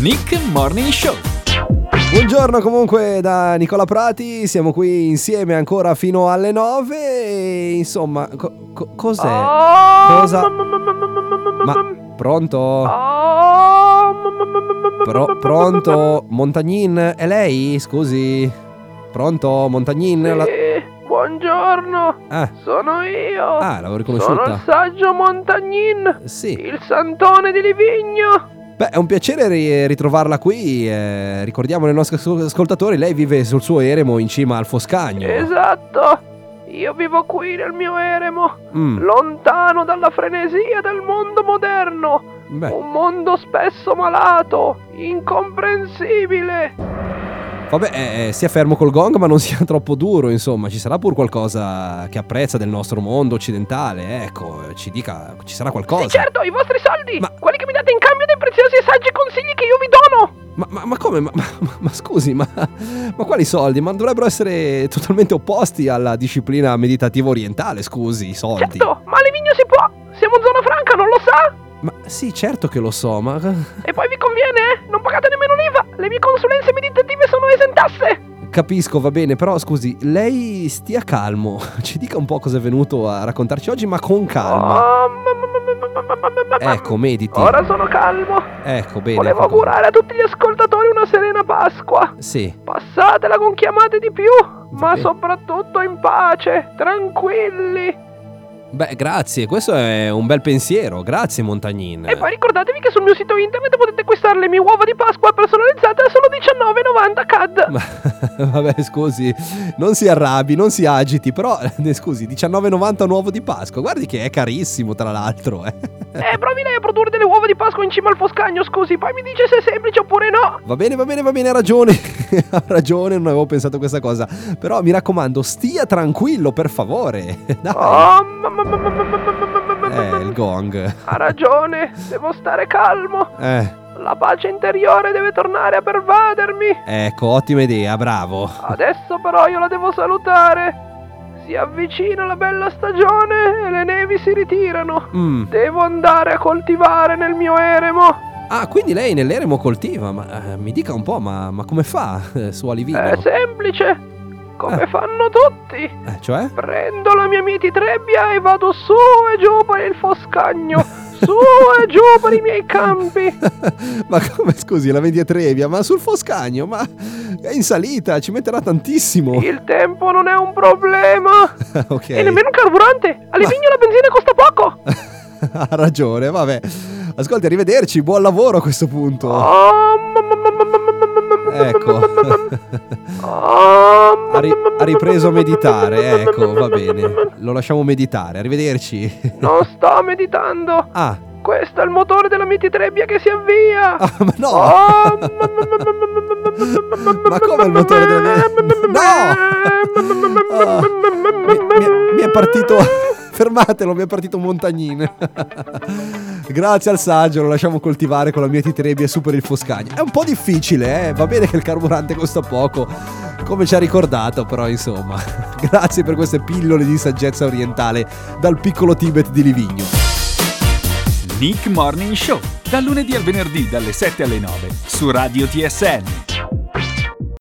Nick Morning Show. Buongiorno comunque da Nicola Prati, siamo qui insieme ancora fino alle 9 e insomma, co- co- cos'è? Cosa? Ma pronto? Pro- pronto? Montagnin? È lei? Scusi. Pronto? Montagnin? La- Sì, buongiorno, Ah, sono io. ah, l'avevo sono il riconosciuta. saggio Montagnin, Sì. il santone di Livigno. Beh, è un piacere ri- ritrovarla qui. eh, ricordiamo ai nostri ascol- ascoltatori, lei vive sul suo eremo in cima al Foscagno. Esatto, io vivo qui nel mio eremo, Mm, lontano dalla frenesia del mondo moderno. beh, Un mondo spesso malato, incomprensibile. Vabbè, eh, eh, sia fermo col gong, ma non sia troppo duro, insomma. Ci sarà pur qualcosa che apprezza del nostro mondo occidentale. Ecco, ci dica, ci sarà qualcosa. Sì, certo, i vostri soldi, Ma- quelli che mi date in cambio dei preziosi e saggi consigli che io vi dono. Ma, ma- ma come? Ma, ma- ma scusi, ma, ma quali soldi? Ma dovrebbero essere totalmente opposti alla disciplina meditativa orientale, scusi, i soldi. Certo, ma a Livigno si può. Siamo in zona franca, non lo sa? Ma sì, certo che lo so, ma... E poi vi conviene, eh? Non pagate nemmeno l'IVA! Le mie consulenze meditative sono! Capisco, va bene, però scusi, lei stia calmo, ci dica un po' cosa è venuto a raccontarci oggi, ma con calma. Ecco, mediti. Ora sono calmo. Ecco, bene. Volevo ecco. augurare a tutti gli ascoltatori una serena Pasqua. Sì. Passatela con chiamate di più, ma soprattutto in pace, tranquilli beh, grazie, questo è un bel pensiero. Grazie, Montagnin. E poi ricordatevi che sul mio sito internet potete acquistare le mie uova di Pasqua personalizzate a solo 19,90 CAD. Ma, vabbè, scusi, non si arrabbi, non si agiti, però, scusi, 19,90 un uovo di Pasqua. Guardi che è carissimo, tra l'altro, eh. Eh, provi lei a produrre delle uova di Pasqua in cima al foscagno, scusi, poi mi dice se è semplice oppure no. Va bene, va bene, va bene, ha ragione. ha ragione, non avevo pensato a questa cosa. Però mi raccomando, stia tranquillo, per favore. Dai. Oh, ma, ma, ma, eh, il gong. Ha ragione, devo stare calmo. Eh. La pace interiore deve tornare a pervadermi. Ecco, ottima idea, bravo. Adesso però io la devo salutare. Si avvicina la bella stagione e le nevi si ritirano. Mm. Devo andare a coltivare nel mio eremo Ah, quindi lei nell'eremo coltiva, ma eh, mi dica un po', ma, ma come fa eh, su Alivino? È semplice, come Ah. fanno tutti. Eh, cioè? Prendo la mia miti trebbia e vado su e giù per il foscagno. Su e giù per i miei campi. ma come, scusi, la vedi a Trevia, ma sul Foscagno, ma è in salita, ci metterà tantissimo. Il tempo non è un problema. ok. E nemmeno un carburante. A Livigno la benzina costa poco. ha ragione, vabbè. Ascolti, arrivederci, buon lavoro a questo punto. Ecco. ha, ri- ha ripreso a meditare, ecco, va bene. Lo lasciamo meditare, arrivederci. non sto meditando. Ah, questo è il motore della mititrebbia che si avvia! Ah, ma no! Oh, ma come il motore della No! Ah, mi, mi, mi è partito... Fermatelo, mi è partito Montagnino. Grazie al saggio, lo lasciamo coltivare con la mia titrebbia su per il Foscagno. È un po' difficile, eh? Va bene che il carburante costa poco, come ci ha ricordato, però insomma. Grazie per queste pillole di saggezza orientale dal piccolo Tibet di Livigno. Nick Morning Show. Dal lunedì al venerdì dalle 7 alle 9 su Radio TSN.